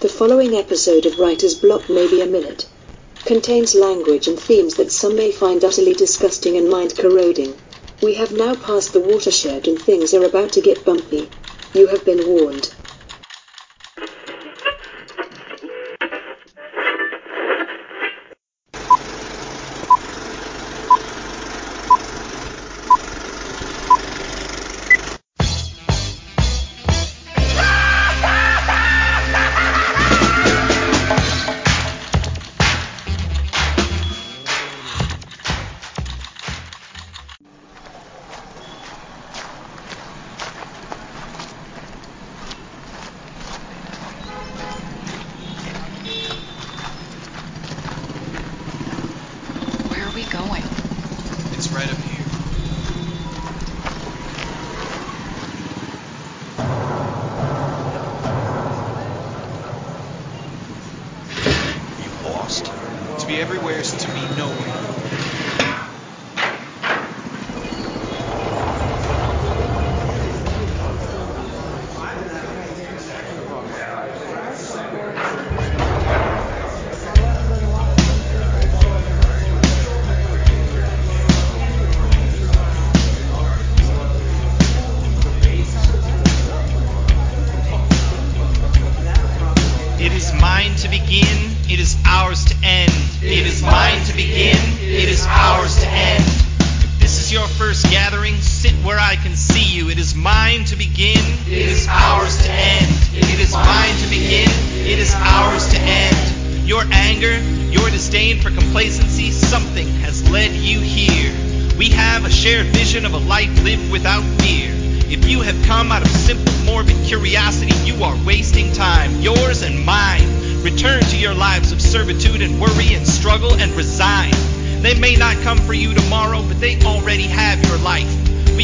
The following episode of Writer's Block Maybe a Minute contains language and themes that some may find utterly disgusting and mind corroding. We have now passed the watershed and things are about to get bumpy. You have been warned.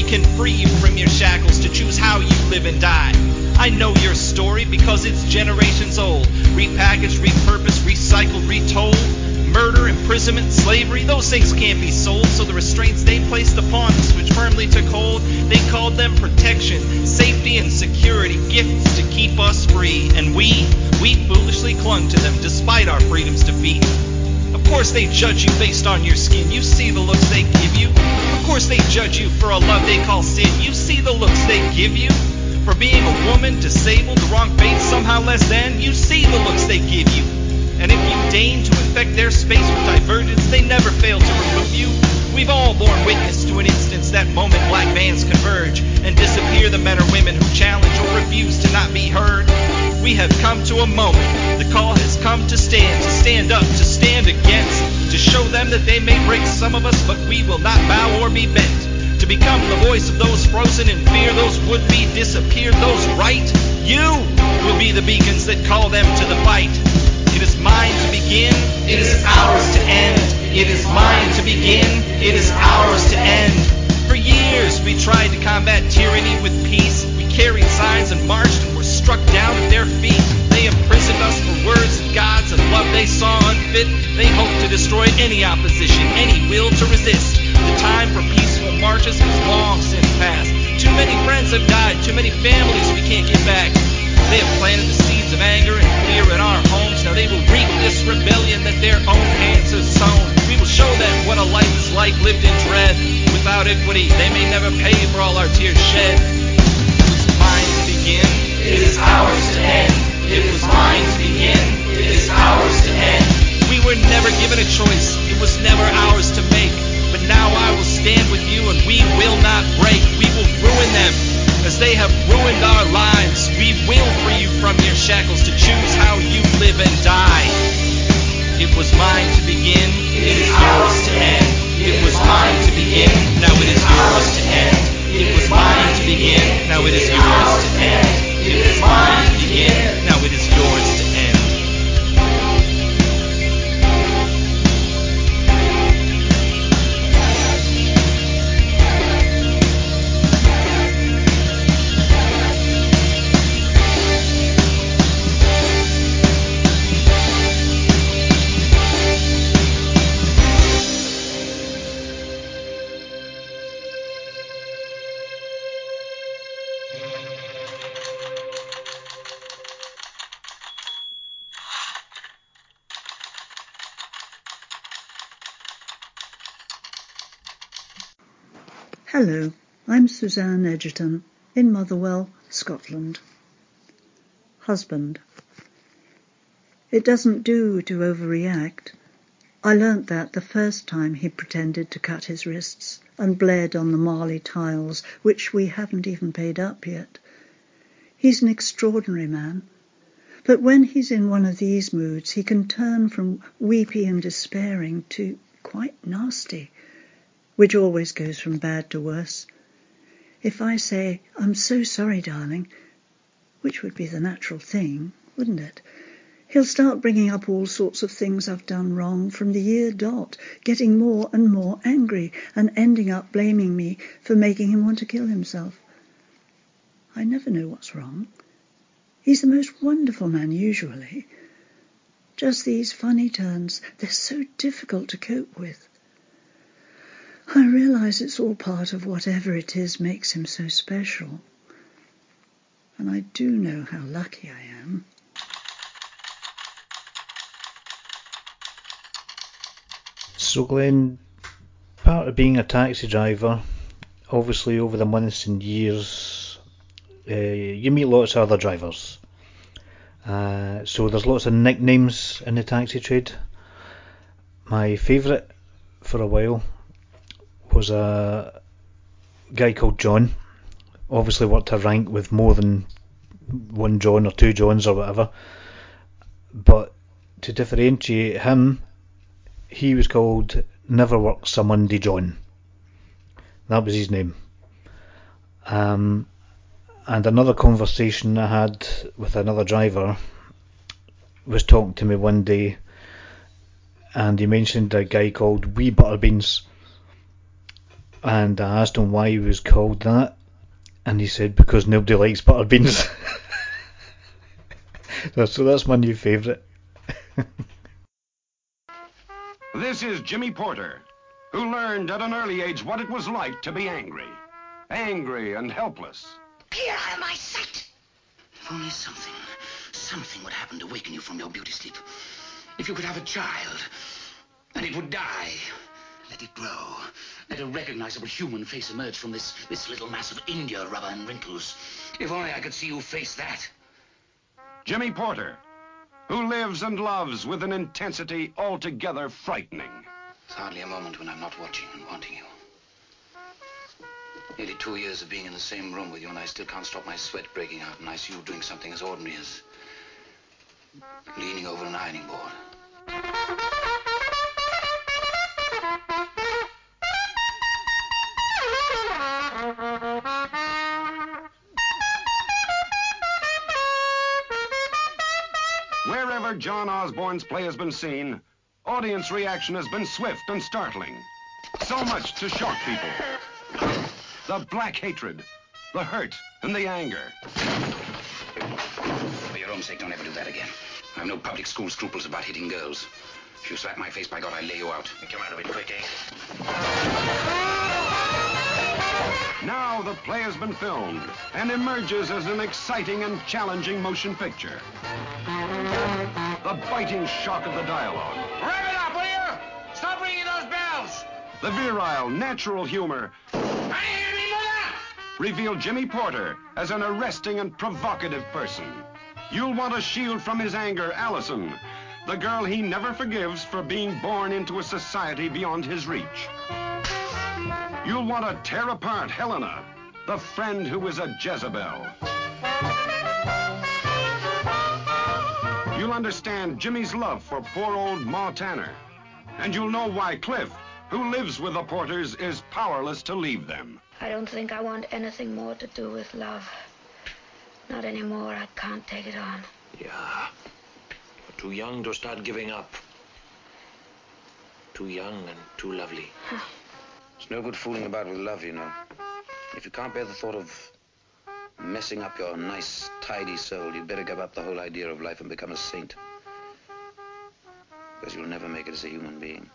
Can free you from your shackles to choose how you live and die. I know your story because it's generations old. Repackaged, repurposed, recycled, retold. Murder, imprisonment, slavery, those things can't be sold. So the restraints they placed upon us, which firmly took hold, they called them protection, safety, and security, gifts to keep us free. And we, we foolishly clung to them despite our freedom's defeat. Of course they judge you based on your skin. You see the looks they give you. Of course they judge you for a love they call sin. You see the looks they give you. For being a woman, disabled, the wrong faith, somehow less than. You see the looks they give you. And if you deign to infect their space with divergence, they never fail to remove you. We've all borne witness to an instance that moment black bands converge and disappear the men or women who challenge or refuse to not be heard. We have come to a moment. The call has come to stand, to stand up, to stand against, to show them that they may break some of us, but we will not bow or be bent. To become the voice of those frozen in fear, those would be disappeared, those right. You will be the beacons that call them to the fight. It is mine to begin, it is ours to end. It is mine to begin, it is ours to end. For years we tried to combat tyranny with peace. We carried signs and marched and were struck down at their feet. They imprisoned us for words gods and love they saw unfit. They hoped to destroy any opposition, any will to resist. The time for peaceful marches has long since passed. Too many friends have died, too many families we can't get back. They have planted the seeds of anger and fear in our homes. Now they will reap this rebellion that their own hands have sown. We will show them what a life is like lived in dread. Without equity, they may never pay for all our tears shed. Was begin, it is ours to end. It was mine to begin, it is ours to end. We were never given a choice, it was never ours to make. But now I will stand with you and we will not break. We will ruin them as they have ruined our lives. We will free you from your shackles to choose how you live and die. Suzanne Edgerton in Motherwell, Scotland. Husband. It doesn't do to overreact. I learnt that the first time he pretended to cut his wrists and bled on the Marley tiles, which we haven't even paid up yet. He's an extraordinary man. But when he's in one of these moods, he can turn from weepy and despairing to quite nasty which always goes from bad to worse. If I say, I'm so sorry, darling, which would be the natural thing, wouldn't it? He'll start bringing up all sorts of things I've done wrong from the year dot, getting more and more angry and ending up blaming me for making him want to kill himself. I never know what's wrong. He's the most wonderful man usually. Just these funny turns, they're so difficult to cope with. I realize it's all part of whatever it is makes him so special. And I do know how lucky I am. So, Glenn, part of being a taxi driver, obviously over the months and years, uh, you meet lots of other drivers. Uh, so there's lots of nicknames in the taxi trade. My favourite for a while was a guy called John. Obviously worked a rank with more than one John or two Johns or whatever. But to differentiate him, he was called Never Works a Monday John. That was his name. Um, and another conversation I had with another driver was talking to me one day and he mentioned a guy called Wee Butterbeans and I asked him why he was called that, and he said because nobody likes butter beans. so that's my new favourite. this is Jimmy Porter, who learned at an early age what it was like to be angry. Angry and helpless. Clear out of my sight! If only something, something would happen to waken you from your beauty sleep. If you could have a child, and it would die. Let it grow. Let a recognizable human face emerge from this, this little mass of India rubber and wrinkles. If only I could see you face that. Jimmy Porter, who lives and loves with an intensity altogether frightening. There's hardly a moment when I'm not watching and wanting you. Nearly two years of being in the same room with you, and I still can't stop my sweat breaking out, and I see you doing something as ordinary as leaning over an ironing board. Wherever John Osborne's play has been seen, audience reaction has been swift and startling. So much to shock people. The black hatred, the hurt, and the anger. For your own sake, don't ever do that again. I have no public school scruples about hitting girls. If you slap my face, by God, I lay you out. Come out of it quick, eh? Now the play has been filmed and emerges as an exciting and challenging motion picture. The biting shock of the dialogue. Wrap it up, will you? Stop ringing those bells! The virile, natural humor I hear me, mother! reveal Jimmy Porter as an arresting and provocative person. You'll want to shield from his anger Alison, the girl he never forgives for being born into a society beyond his reach. You'll want to tear apart Helena, the friend who is a Jezebel. You'll understand Jimmy's love for poor old Ma Tanner. And you'll know why Cliff, who lives with the Porters, is powerless to leave them. I don't think I want anything more to do with love. Not anymore. I can't take it on. Yeah. Too young to start giving up. Too young and too lovely. It's no good fooling about with love, you know. If you can't bear the thought of messing up your nice, tidy soul, you'd better give up the whole idea of life and become a saint. Because you'll never make it as a human being.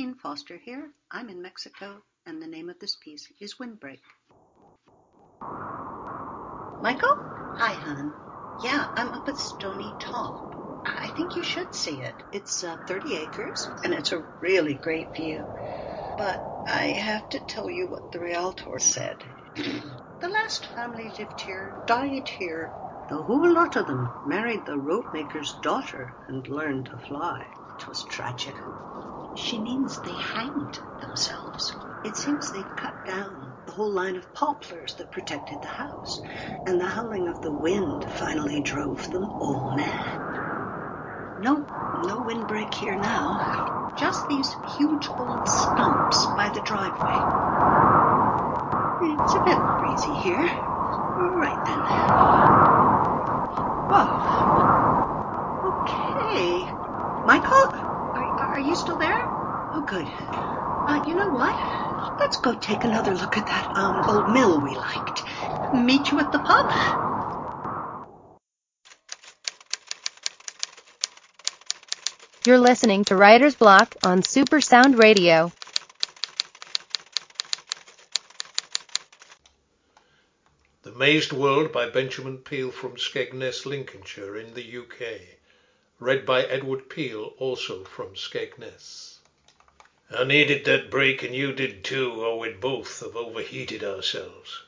Christine Foster here. I'm in Mexico, and the name of this piece is Windbreak. Michael? Hi, hon. Yeah, I'm up at Stony Top. I think you should see it. It's uh, 30 acres, and it's a really great view. But I have to tell you what the realtor said. the last family lived here, died here. The whole lot of them married the ropemaker's daughter and learned to fly. It was tragic. She means they hanged themselves. It seems they've cut down the whole line of poplars that protected the house, and the howling of the wind finally drove them all mad. No, no windbreak here now. Just these huge old stumps by the driveway. It's a bit breezy here. Right then. Whoa. Okay. Michael? Are, are you still there? Oh, good. Uh, you know what? Let's go take another look at that um, old mill we liked. Meet you at the pub. You're listening to Writer's Block on Super Sound Radio. The Mazed World by Benjamin Peel from Skegness, Lincolnshire in the UK. Read by Edward Peel, also from Skegness. I needed that break and you did too, or we'd both have overheated ourselves.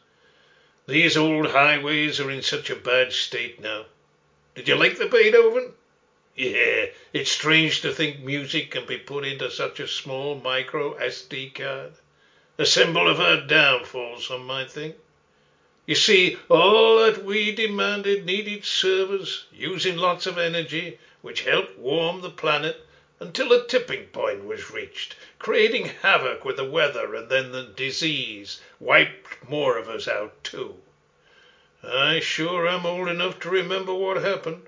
These old highways are in such a bad state now. Did you like the Beethoven? Yeah, it's strange to think music can be put into such a small micro SD card. A symbol of our downfall, some might think. You see, all that we demanded needed servers, using lots of energy, which helped warm the planet until a tipping point was reached, creating havoc with the weather, and then the disease wiped more of us out too. I sure am old enough to remember what happened.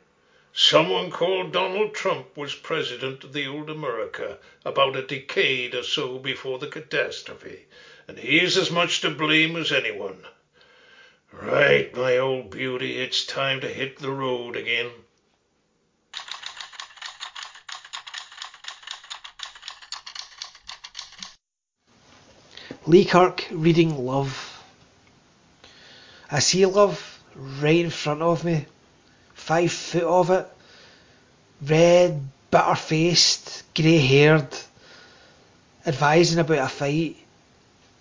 Someone called Donald Trump was president of the old America about a decade or so before the catastrophe, and he's as much to blame as anyone. Right, my old beauty, it's time to hit the road again. Lee Kirk reading Love. I see love right in front of me, five foot of it, red, bitter faced, grey haired, advising about a fight,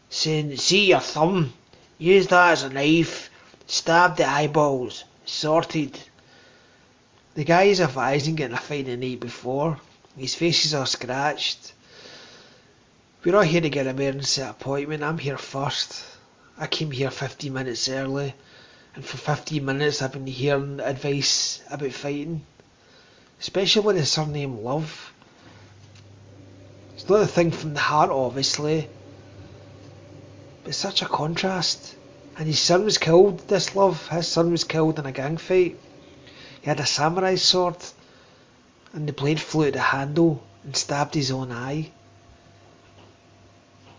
saying, See your thumb, use that as a knife, stab the eyeballs, sorted. The guy is advising getting a fight the night before, his face is all scratched. We're all here to get an emergency appointment. I'm here first. I came here 15 minutes early, and for 15 minutes I've been hearing advice about fighting, especially with the surname Love. It's not a thing from the heart, obviously, but such a contrast. And his son was killed, this Love. His son was killed in a gang fight. He had a samurai sword, and the blade flew out the handle and stabbed his own eye.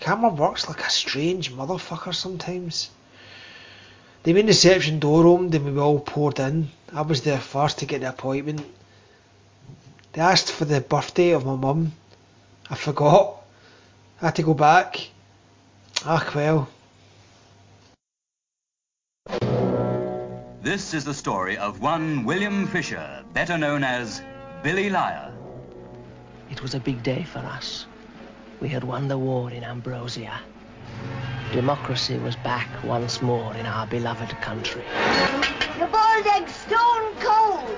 Camera works like a strange motherfucker sometimes. The main reception door opened and we all poured in. I was there first to get the appointment. They asked for the birthday of my mum. I forgot. I had to go back. Ah, well. This is the story of one William Fisher, better known as Billy Liar. It was a big day for us. We had won the war in Ambrosia. Democracy was back once more in our beloved country. The boiled egg's stone cold.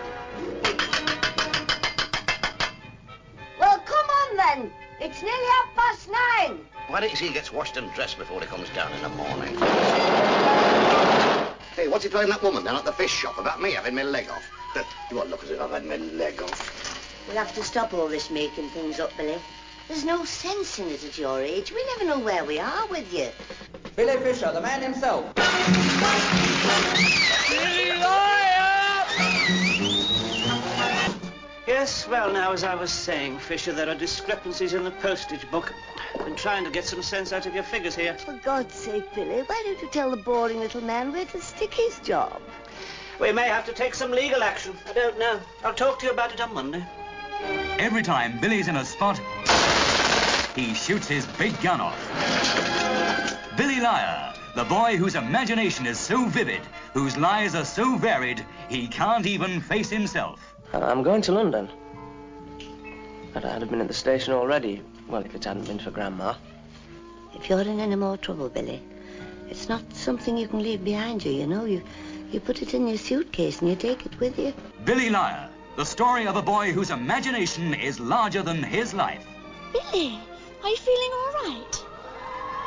Well, come on then. It's nearly half past nine. Why don't you see he gets washed and dressed before he comes down in the morning? Hey, what's he telling that woman down at the fish shop about me having my leg off? You won't look as if I've had my leg off. We'll have to stop all this making things up, Billy. There's no sense in it at your age. We never know where we are with you. Billy Fisher, the man himself. Yes, well, now, as I was saying, Fisher, there are discrepancies in the postage book. I've been trying to get some sense out of your figures here. For God's sake, Billy, why don't you tell the boring little man where to stick his job? We may have to take some legal action. I don't know. I'll talk to you about it on Monday. Every time Billy's in a spot, he shoots his big gun off. Billy Liar, the boy whose imagination is so vivid, whose lies are so varied, he can't even face himself. Uh, I'm going to London. I'd, I'd have been at the station already, well, if it hadn't been for Grandma. If you're in any more trouble, Billy, it's not something you can leave behind you, you know. You, you put it in your suitcase and you take it with you. Billy Liar, the story of a boy whose imagination is larger than his life. Billy, are you feeling all right?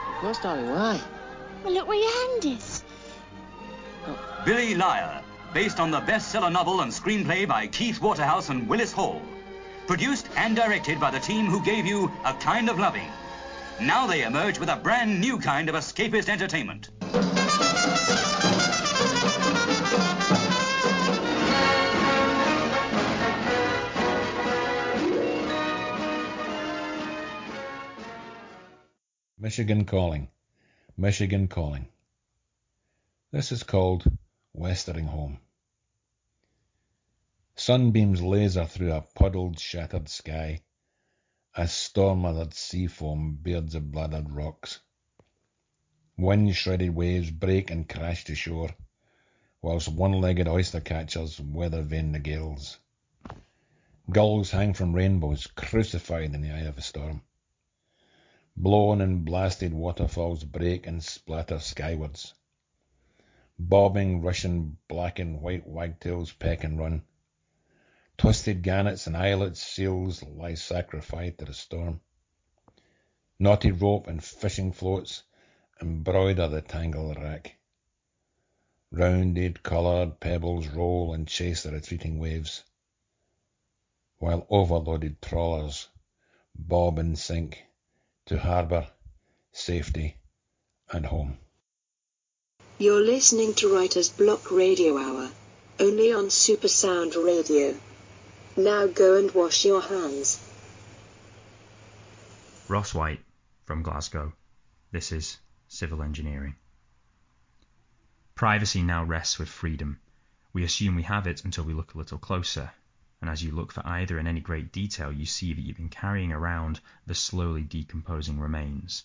Of course, darling, why? Well, look where your hand is. Oh. Billy Liar, based on the bestseller novel and screenplay by Keith Waterhouse and Willis Hall. Produced and directed by the team who gave you A Kind of Loving. Now they emerge with a brand new kind of escapist entertainment. Michigan Calling. Michigan Calling. This is called Westering Home. Sunbeams laser through a puddled, shattered sky, as storm-mothered sea foam beards the bladdered rocks. Wind-shredded waves break and crash to shore, whilst one-legged oyster-catchers weather vane the gales. Gulls hang from rainbows, crucified in the eye of a storm. Blown and blasted waterfalls break and splatter skywards. Bobbing Russian black and white wagtails peck and run. Twisted gannets and eyelet seals lie sacrificed to the storm. Knotted rope and fishing floats embroider the tangled wreck. Rounded, coloured pebbles roll and chase the retreating waves, while overloaded trawlers bob and sink to harbour, safety, and home. You're listening to Writer's Block Radio Hour, only on Super Sound Radio. Now go and wash your hands. Ross White from Glasgow. This is civil engineering. Privacy now rests with freedom. We assume we have it until we look a little closer, and as you look for either in any great detail, you see that you've been carrying around the slowly decomposing remains.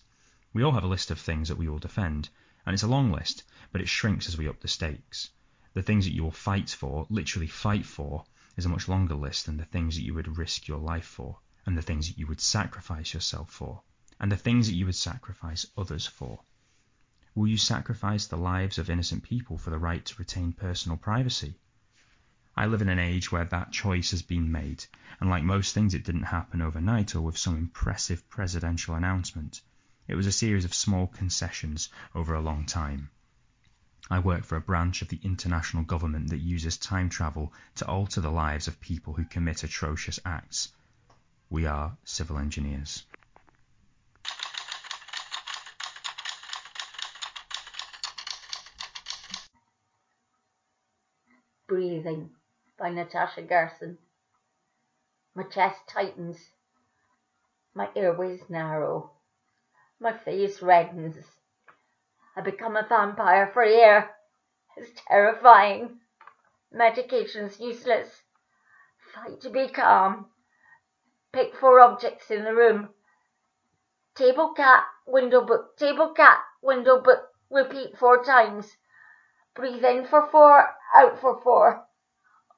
We all have a list of things that we will defend, and it's a long list, but it shrinks as we up the stakes. The things that you will fight for, literally fight for, is a much longer list than the things that you would risk your life for, and the things that you would sacrifice yourself for, and the things that you would sacrifice others for. Will you sacrifice the lives of innocent people for the right to retain personal privacy? I live in an age where that choice has been made, and like most things, it didn't happen overnight or with some impressive presidential announcement. It was a series of small concessions over a long time. I work for a branch of the international government that uses time travel to alter the lives of people who commit atrocious acts. We are civil engineers. Breathing by Natasha Garson. My chest tightens. My airways narrow. My face reddens. I become a vampire for air. It's terrifying. Medication's useless. Fight to be calm. Pick four objects in the room. Table cat, window book, table cat, window book. Repeat four times. Breathe in for four, out for four.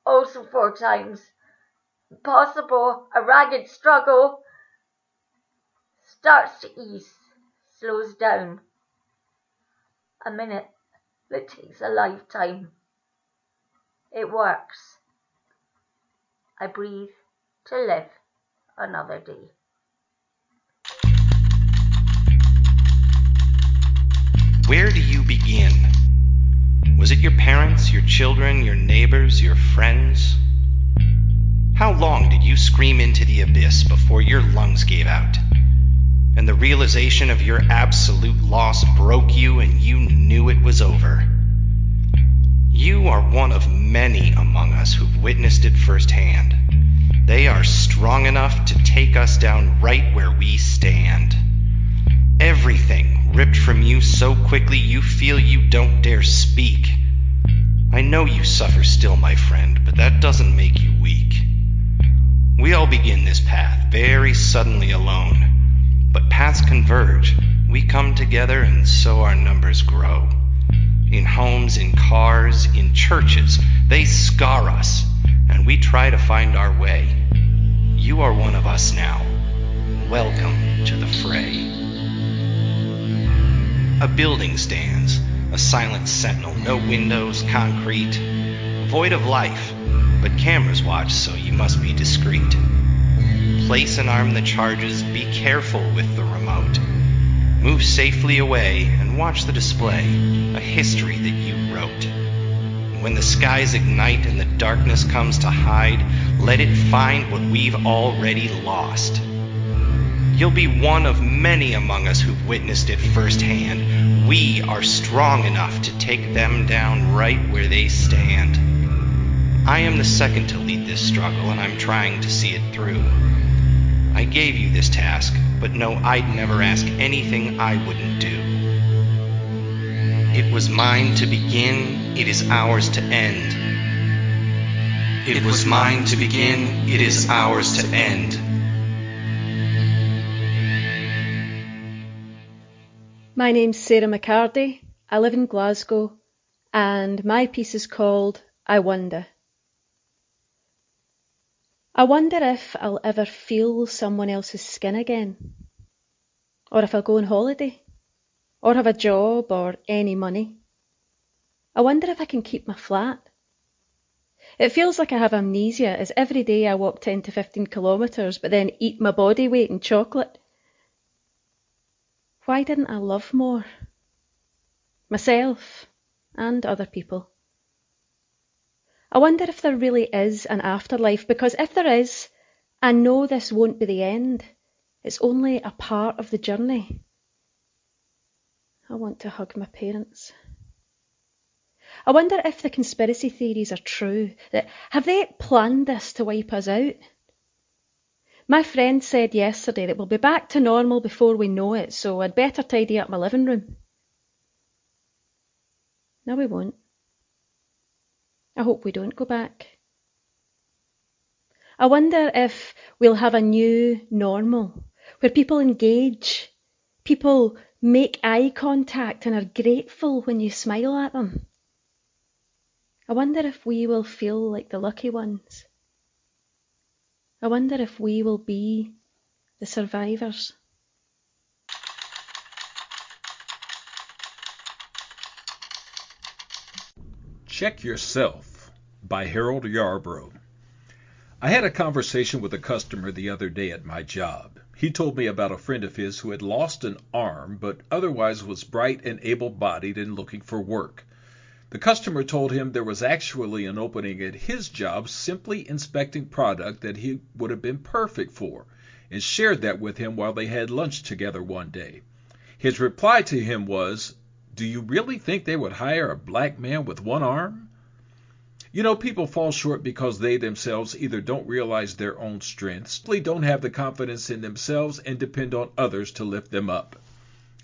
Also four times. Impossible, a ragged struggle. Starts to ease, slows down. A minute that takes a lifetime. It works. I breathe to live another day. Where do you? Was it your parents, your children, your neighbors, your friends? How long did you scream into the abyss before your lungs gave out? And the realization of your absolute loss broke you and you knew it was over. You are one of many among us who've witnessed it firsthand. They are strong enough to take us down right where we stand. Everything ripped from you so quickly you feel you don't dare speak. I know you suffer still, my friend, but that doesn't make you weak. We all begin this path very suddenly alone, but paths converge. We come together and so our numbers grow. In homes, in cars, in churches, they scar us, and we try to find our way. You are one of us now. Welcome to the fray. A building stands, a silent sentinel, no windows, concrete, void of life, but cameras watch, so you must be discreet. Place and arm the charges, be careful with the remote. Move safely away and watch the display, a history that you wrote. When the skies ignite and the darkness comes to hide, let it find what we've already lost. You'll be one of many among us who've witnessed it firsthand. We are strong enough to take them down right where they stand. I am the second to lead this struggle, and I'm trying to see it through. I gave you this task, but no, I'd never ask anything I wouldn't do. It was mine to begin, it is ours to end. It was mine to begin, it is ours to end. My name's Sarah McCarty. I live in Glasgow, and my piece is called I Wonder. I wonder if I'll ever feel someone else's skin again, or if I'll go on holiday, or have a job, or any money. I wonder if I can keep my flat. It feels like I have amnesia, as every day I walk 10 to 15 kilometres, but then eat my body weight in chocolate. Why didn't I love more? Myself and other people. I wonder if there really is an afterlife, because if there is, I know this won't be the end. It's only a part of the journey. I want to hug my parents. I wonder if the conspiracy theories are true. That have they planned this to wipe us out? My friend said yesterday that we'll be back to normal before we know it, so I'd better tidy up my living room. No, we won't. I hope we don't go back. I wonder if we'll have a new normal where people engage, people make eye contact and are grateful when you smile at them. I wonder if we will feel like the lucky ones. I wonder if we will be the survivors. Check Yourself by Harold Yarbrough. I had a conversation with a customer the other day at my job. He told me about a friend of his who had lost an arm but otherwise was bright and able bodied and looking for work. The customer told him there was actually an opening at his job simply inspecting product that he would have been perfect for, and shared that with him while they had lunch together one day. His reply to him was, Do you really think they would hire a black man with one arm? You know, people fall short because they themselves either don't realize their own strengths, don't have the confidence in themselves, and depend on others to lift them up.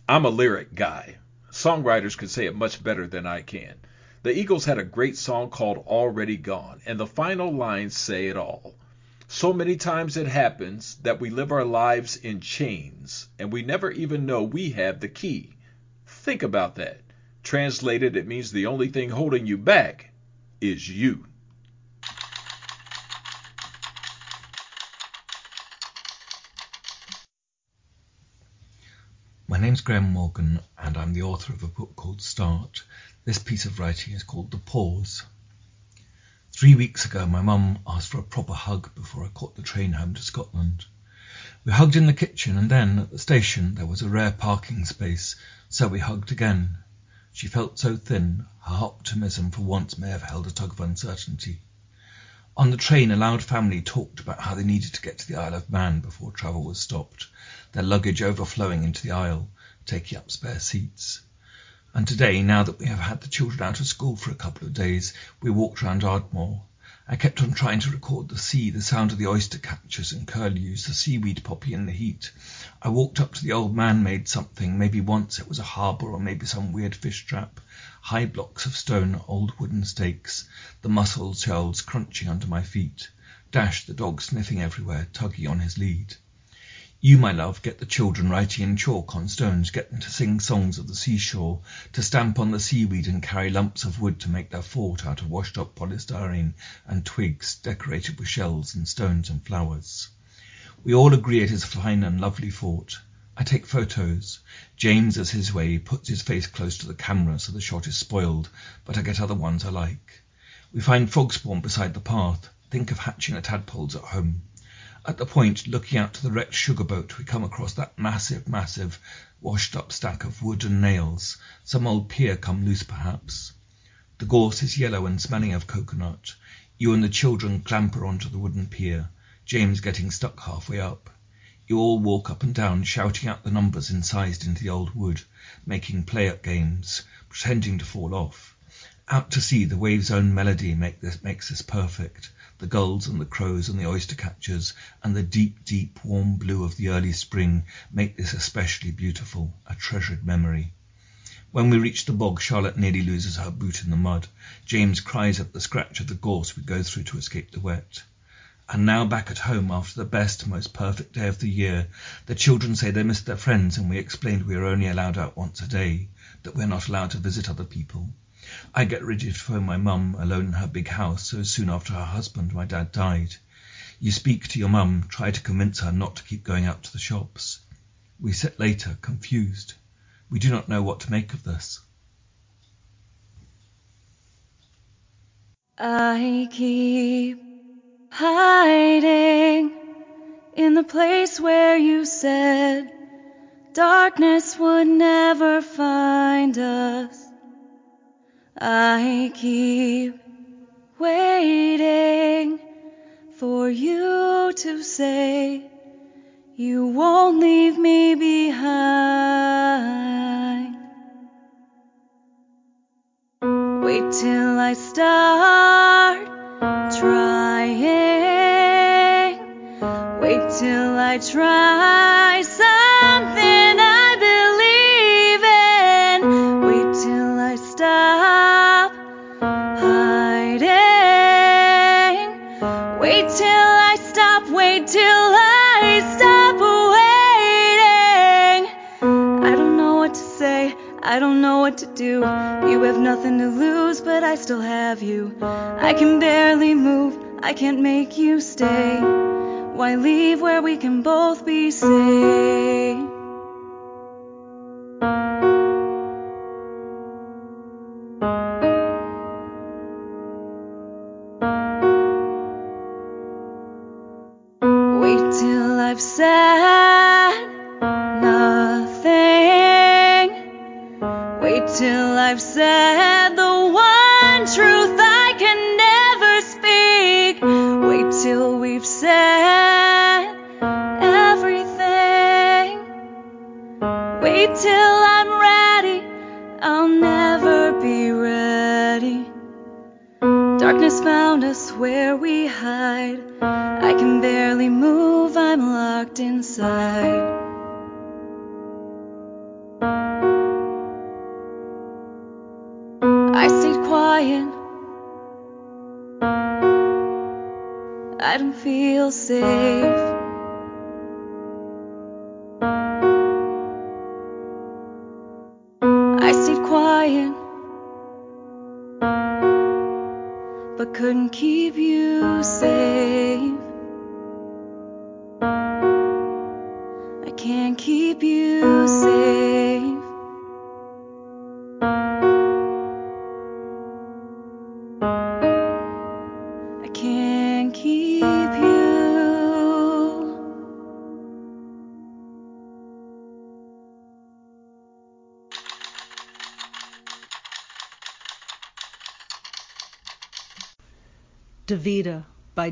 I'm a lyric guy. Songwriters can say it much better than I can. The Eagles had a great song called Already Gone, and the final lines say it all. So many times it happens that we live our lives in chains, and we never even know we have the key. Think about that. Translated, it means the only thing holding you back is you. Name's Graham Morgan, and I'm the author of a book called Start. This piece of writing is called The Pause. Three weeks ago, my mum asked for a proper hug before I caught the train home to Scotland. We hugged in the kitchen, and then at the station there was a rare parking space, so we hugged again. She felt so thin, her optimism for once may have held a tug of uncertainty. On the train, a loud family talked about how they needed to get to the Isle of Man before travel was stopped, their luggage overflowing into the aisle, taking up spare seats. And today, now that we have had the children out of school for a couple of days, we walked round Ardmore. I kept on trying to record the sea, the sound of the oyster catchers and curlews, the seaweed poppy in the heat. I walked up to the old man-made something, maybe once it was a harbour or maybe some weird fish trap. High blocks of stone, old wooden stakes, the mussel shells crunching under my feet. Dash, the dog sniffing everywhere, Tuggy on his lead. You, my love, get the children writing in chalk on stones, get them to sing songs of the seashore, to stamp on the seaweed and carry lumps of wood to make their fort out of washed up polystyrene and twigs decorated with shells and stones and flowers. We all agree it is a fine and lovely fort. I take photos. James, as his way, puts his face close to the camera so the shot is spoiled, but I get other ones I like. We find frog spawn beside the path. Think of hatching the tadpoles at home. At the point, looking out to the wrecked sugar boat, we come across that massive, massive, washed up stack of wood and nails, some old pier come loose perhaps. The gorse is yellow and smelling of coconut. You and the children clamber onto the wooden pier, James getting stuck halfway up. You all walk up and down, shouting out the numbers incised into the old wood, making play at games, pretending to fall off. Out to sea, the wave's own melody makes this perfect the gulls and the crows and the oyster catchers and the deep, deep, warm blue of the early spring make this especially beautiful, a treasured memory. When we reach the bog, Charlotte nearly loses her boot in the mud. James cries at the scratch of the gorse we go through to escape the wet. And now back at home after the best, most perfect day of the year, the children say they missed their friends and we explained we are only allowed out once a day, that we're not allowed to visit other people. I get ready to phone my mum, alone in her big house, so soon after her husband, my dad, died. You speak to your mum, try to convince her not to keep going out to the shops. We sit later, confused. We do not know what to make of this. I keep hiding in the place where you said darkness would never find us. I keep waiting for you to say you won't leave me behind. Wait till I start trying. Wait till I try I don't know what to do. You have nothing to lose, but I still have you. I can barely move. I can't make you stay. Why leave where we can both be safe?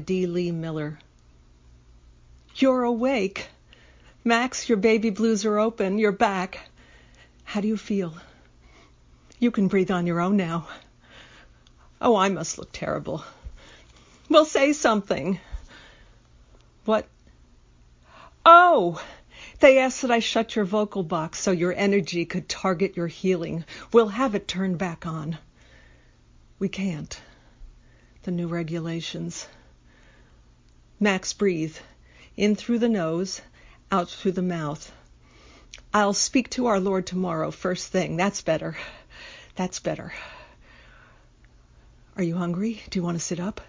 D. Lee Miller. You're awake. Max, your baby blues are open. You're back. How do you feel? You can breathe on your own now. Oh, I must look terrible. Well, say something. What? Oh! They asked that I shut your vocal box so your energy could target your healing. We'll have it turned back on. We can't. The new regulations. Max, breathe. In through the nose, out through the mouth. I'll speak to our Lord tomorrow, first thing. That's better. That's better. Are you hungry? Do you want to sit up?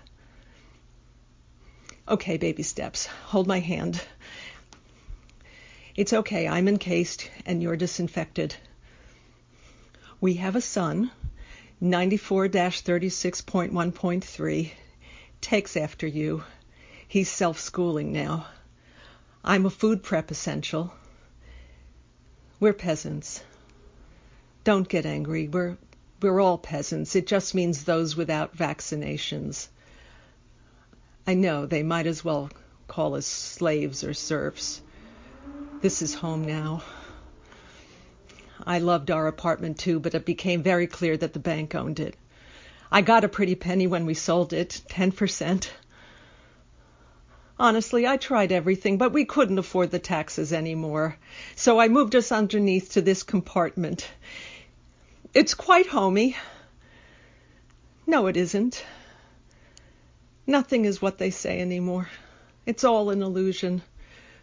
Okay, baby steps. Hold my hand. It's okay. I'm encased and you're disinfected. We have a son, 94 36.1.3, takes after you. He's self schooling now. I'm a food prep essential. We're peasants. Don't get angry. We're we're all peasants. It just means those without vaccinations. I know they might as well call us slaves or serfs. This is home now. I loved our apartment too, but it became very clear that the bank owned it. I got a pretty penny when we sold it, 10%. Honestly, I tried everything, but we couldn't afford the taxes anymore. So I moved us underneath to this compartment. It's quite homey. No, it isn't. Nothing is what they say anymore. It's all an illusion.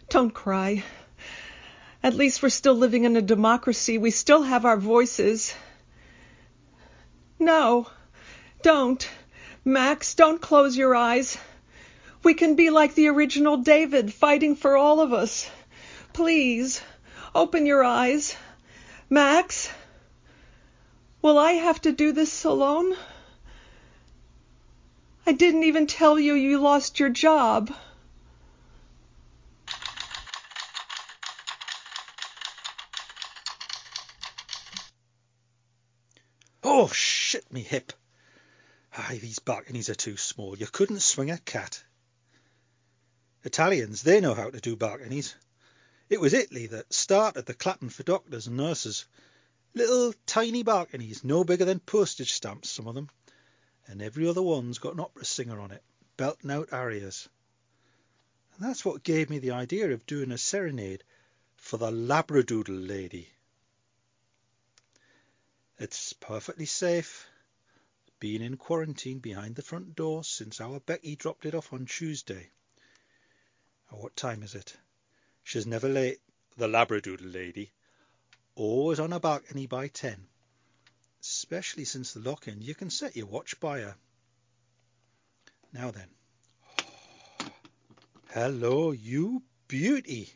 Don't cry. At least we're still living in a democracy. We still have our voices. No, don't. Max, don't close your eyes. We can be like the original David, fighting for all of us. Please, open your eyes. Max, will I have to do this alone? I didn't even tell you you lost your job. Oh, shit me hip. Aye, these balconies are too small. You couldn't swing a cat. Italians, they know how to do balconies. It was Italy that started the clapping for doctors and nurses. Little tiny balconies, no bigger than postage stamps, some of them. And every other one's got an opera singer on it, belting out arias. And that's what gave me the idea of doing a serenade for the Labradoodle lady. It's perfectly safe. Been in quarantine behind the front door since our Becky dropped it off on Tuesday. Oh, what time is it? She's never late, the Labradoodle lady. Always on a balcony by ten. Especially since the lock-in, you can set your watch by her. Now then. Hello, you beauty.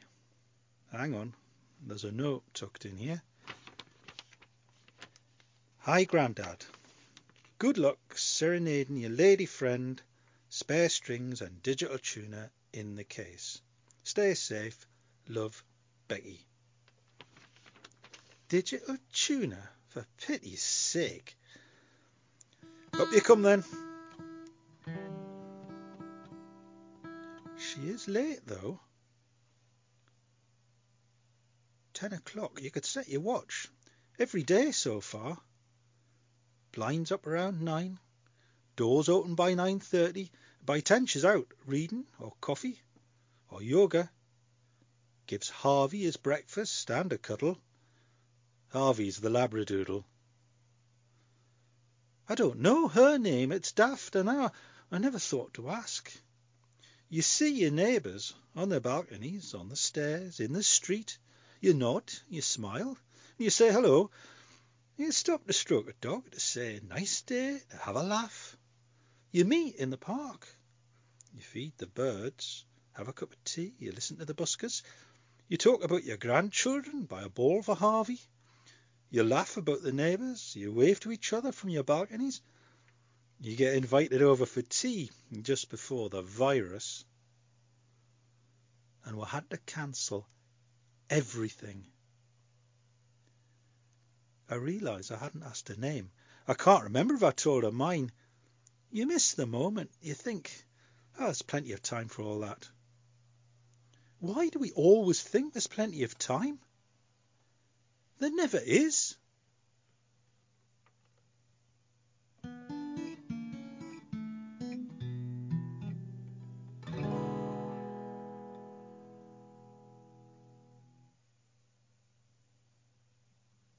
Hang on, there's a note tucked in here. Hi, Grandad. Good luck serenading your lady friend, spare strings and digital tuner in the case. Stay safe. Love, Becky. Digital tuner? For pity's sake. Up you come then. She is late though. Ten o'clock. You could set your watch. Every day so far. Blinds up around nine. Doors open by 9.30. By 10 she's out, reading, or coffee, or yoga. Gives Harvey his breakfast and a cuddle. Harvey's the Labradoodle. I don't know her name. It's daft, and I, I never thought to ask. You see your neighbours on their balconies, on the stairs, in the street. You nod, you smile, you say hello, you stop to stroke a dog, to say nice day, to have a laugh. You meet in the park. You feed the birds, have a cup of tea, you listen to the buskers. You talk about your grandchildren, by a ball for Harvey. You laugh about the neighbours, you wave to each other from your balconies. You get invited over for tea just before the virus. And we had to cancel everything. I realised I hadn't asked her name. I can't remember if I told her mine. You miss the moment. You think, oh, there's plenty of time for all that. Why do we always think there's plenty of time? There never is.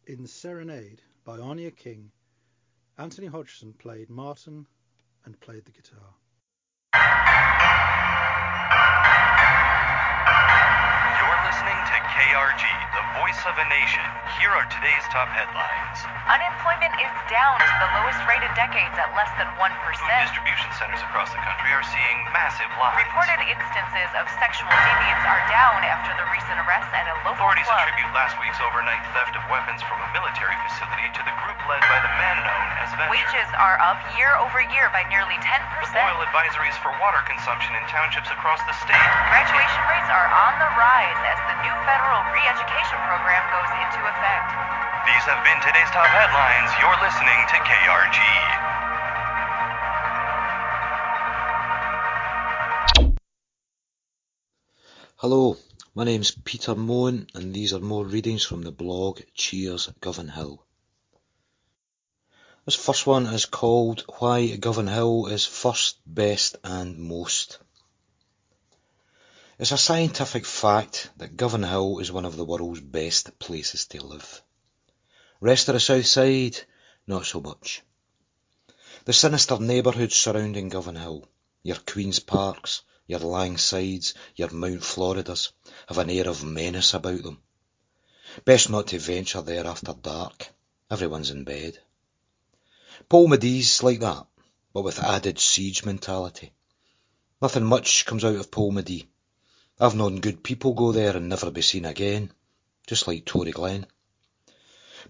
In Serenade by Anya King, Anthony Hodgson played Martin and played the guitar. You're listening to KRG, the voice of a nation. Here are today's top headlines. Unemployment is down to the lowest rate in decades at less than 1%. Food distribution centers across the country are seeing massive lines. Reported instances of sexual deviance are down after the recent arrests at a local Authorities club. attribute last week's overnight theft of weapons from a military facility to the group led by the man known as Venture. Wages are up year over year by nearly 10%. Oil advisories for water consumption in townships across the state. Graduation rates are on the rise as the new federal re-education program goes into effect. These have been today's top headlines. You're listening to KRG. Hello, my name's Peter Moen, and these are more readings from the blog Cheers Govanhill. This first one is called Why Govanhill is First, Best and Most. It's a scientific fact that Govanhill is one of the world's best places to live. Rest of the south side, not so much. The sinister neighbourhoods surrounding Govanhill, your Queen's Parks, your Langsides, your Mount Floridas, have an air of menace about them. Best not to venture there after dark. Everyone's in bed. Polmadie's like that, but with added siege mentality. Nothing much comes out of Polmadee. I've known good people go there and never be seen again, just like Tory Glen.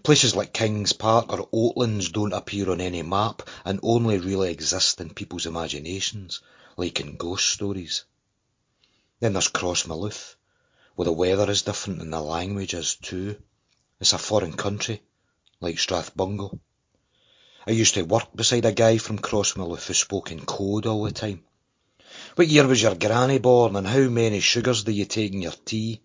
Places like Kings Park or Oatlands don't appear on any map and only really exist in people's imaginations, like in ghost stories. Then there's Crossmyloof, where the weather is different and the language is too. It's a foreign country, like Strathbungo. I used to work beside a guy from Crossmyloof who spoke in code all the time. What year was your granny born and how many sugars do you take in your tea?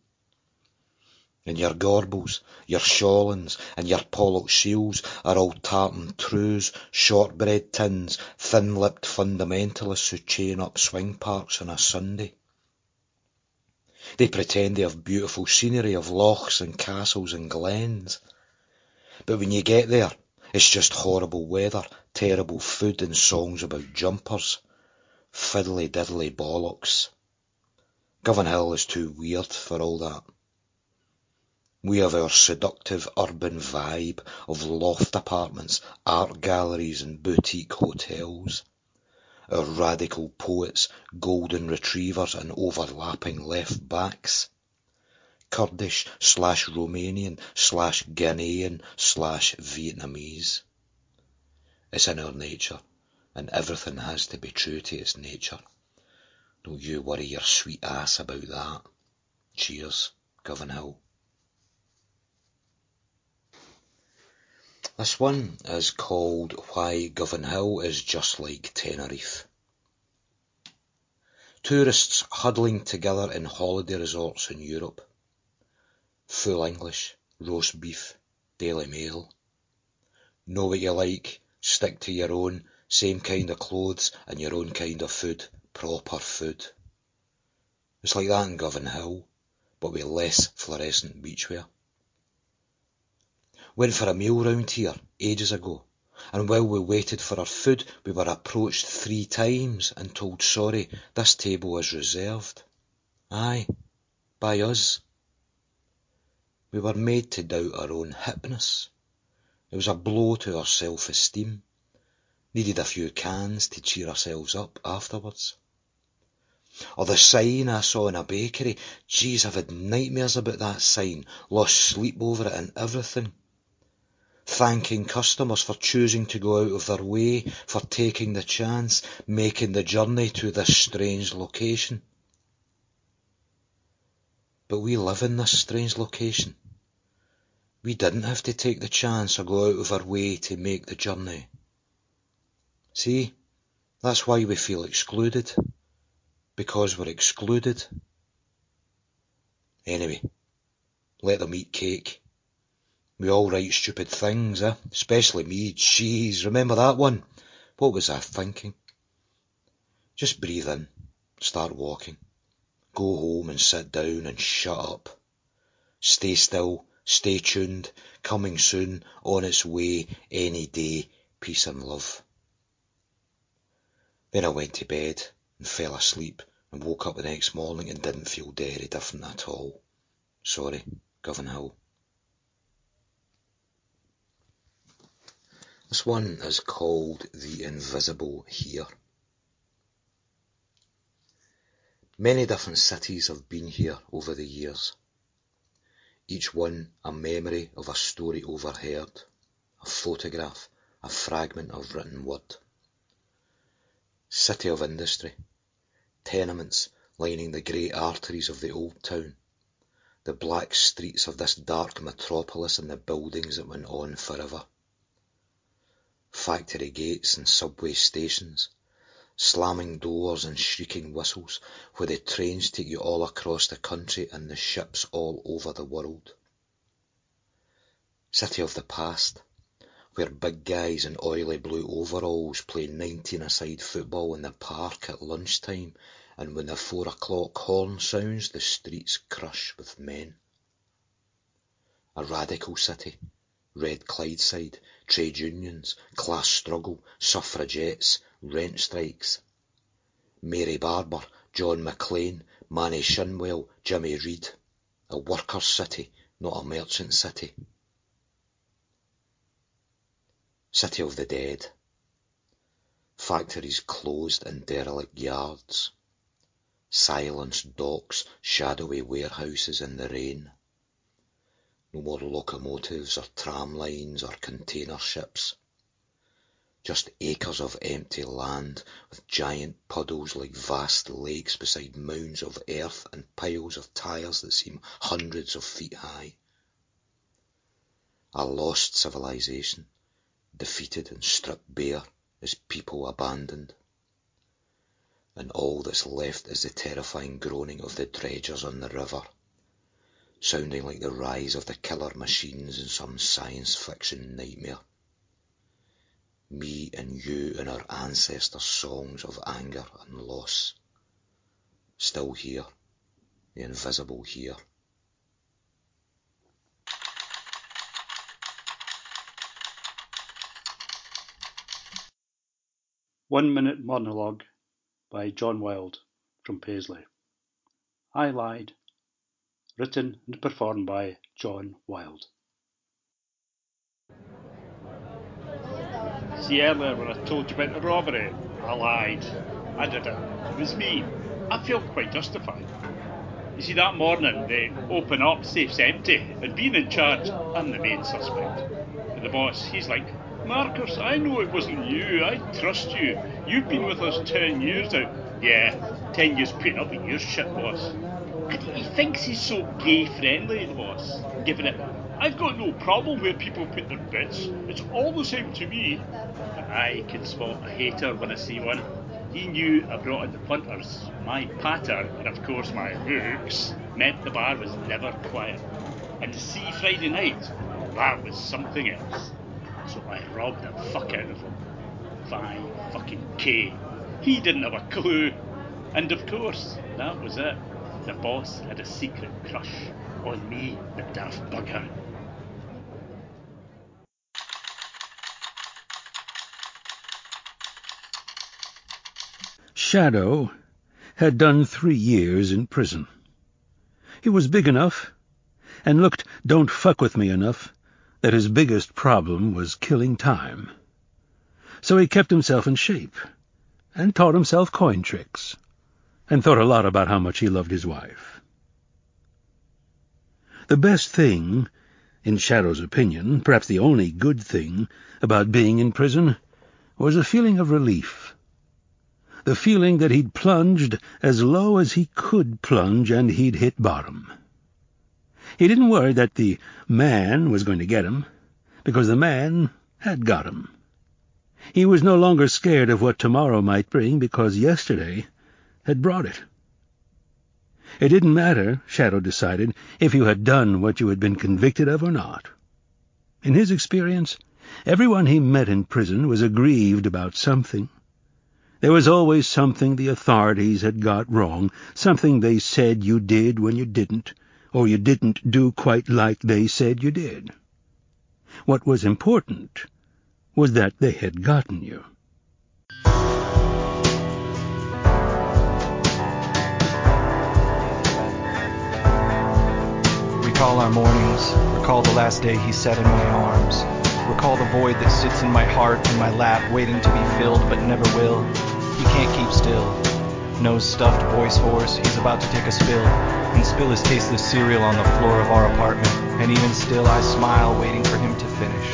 And your Gorbals, your Shawlands, and your Pollokshields are all tartan trews, shortbread tins, thin-lipped fundamentalists who chain up swing parks on a Sunday. They pretend they have beautiful scenery of lochs and castles and glens. But when you get there, it's just horrible weather, terrible food and songs about jumpers. Fiddly diddly bollocks. Govanhill is too weird for all that. We have our seductive urban vibe of loft apartments, art galleries and boutique hotels. Our radical poets, golden retrievers and overlapping left backs. Kurdish slash Romanian slash Ghanaian slash Vietnamese. It's in our nature, and everything has to be true to its nature. Don't you worry your sweet ass about that. Cheers, Govanhill. This one is called Why Govanhill is Just Like Tenerife. Tourists huddling together in holiday resorts in Europe. Full English, roast beef, Daily Mail. Know what you like, stick to your own, same kind of clothes and your own kind of food, proper food. It's like that in Govanhill, but with less fluorescent beachwear. Went for a meal round here ages ago, and while we waited for our food, we were approached three times and told sorry, this table is reserved. Aye, by us. We were made to doubt our own hipness. It was a blow to our self-esteem. Needed a few cans to cheer ourselves up afterwards. Or the sign I saw in a bakery. Geez, I've had nightmares about that sign, lost sleep over it and everything thanking customers for choosing to go out of their way, for taking the chance, making the journey to this strange location. But we live in this strange location. We didn't have to take the chance or go out of our way to make the journey. See, that's why we feel excluded. Because we're excluded. Anyway, let them eat cake. We all write stupid things, eh? Especially me. Jeez, remember that one? What was I thinking? Just breathe in, start walking, go home and sit down and shut up. Stay still, stay tuned, coming soon, on its way, any day, peace and love. Then I went to bed and fell asleep and woke up the next morning and didn't feel very different at all. Sorry. Govanhill. This one is called The Invisible Here. Many different cities have been here over the years, each one a memory of a story overheard, a photograph, a fragment of written word. City of industry, tenements lining the great arteries of the old town, the black streets of this dark metropolis and the buildings that went on forever. Factory gates and subway stations, slamming doors and shrieking whistles, where the trains take you all across the country and the ships all over the world. City of the past, where big guys in oily blue overalls play 19-a-side football in the park at lunchtime, and when the four o'clock horn sounds, the streets crush with men. A radical city, red Clydeside, trade unions, class struggle, suffragettes, rent strikes. Mary Barbour, John Maclean, Manny Shinwell, Jimmy Reid. A workers' city, not a merchant city. City of the dead. Factories closed in derelict yards. Silenced docks, shadowy warehouses in the rain. No more locomotives or tram lines or container ships. Just acres of empty land with giant puddles like vast lakes beside mounds of earth and piles of tyres that seem hundreds of feet high. A lost civilization, defeated and stripped bare, its people abandoned. And all that's left is the terrifying groaning of the dredgers on the river sounding like the rise of the killer machines in some science fiction nightmare. Me and you and our ancestors' songs of anger and loss. Still here, the invisible here. One Minute Monologue by John Wilde from Paisley. I lied written and performed by John Wilde. See earlier when I told you about the robbery? I lied. I did it. It was me. I feel quite justified. You see, that morning they open up, safe's empty, and being in charge, I'm the main suspect. But the boss, he's like, Marcus, I know it wasn't you. I trust you. You've been with us ten years now. Yeah, ten years putting up with your shit, boss. And he thinks he's so gay friendly, the boss, giving it. I've got no problem where people put their bits. It's all the same to me. I can spot a hater when I see one. He knew I brought in the punters. My patter, and of course my hooks, meant the bar was never quiet. And to see Friday night, that was something else. So I robbed the fuck out of him. Five fucking K. He didn't have a clue. And of course, that was it. The boss had a secret crush on me, the daft bugger. Shadow had done three years in prison. He was big enough, and looked don't fuck with me enough, that his biggest problem was killing time. So he kept himself in shape, and taught himself coin tricks, and thought a lot about how much he loved his wife. The best thing, in Shadow's opinion, perhaps the only good thing, about being in prison, was a feeling of relief. The feeling that he'd plunged as low as he could plunge and he'd hit bottom. He didn't worry that the man was going to get him, because the man had got him. He was no longer scared of what tomorrow might bring, because yesterday had brought it. It didn't matter, Shadow decided, if you had done what you had been convicted of or not. In his experience, everyone he met in prison was aggrieved about something. There was always something the authorities had got wrong, something they said you did when you didn't, or you didn't do quite like they said you did. What was important was that they had gotten you. Recall our mornings, recall the last day he sat in my arms. Recall the void that sits in my heart and my lap, waiting to be filled but never will. He can't keep still. Nose stuffed, voice horse, he's about to take a spill, and spill his tasteless cereal on the floor of our apartment. And even still, I smile, waiting for him to finish.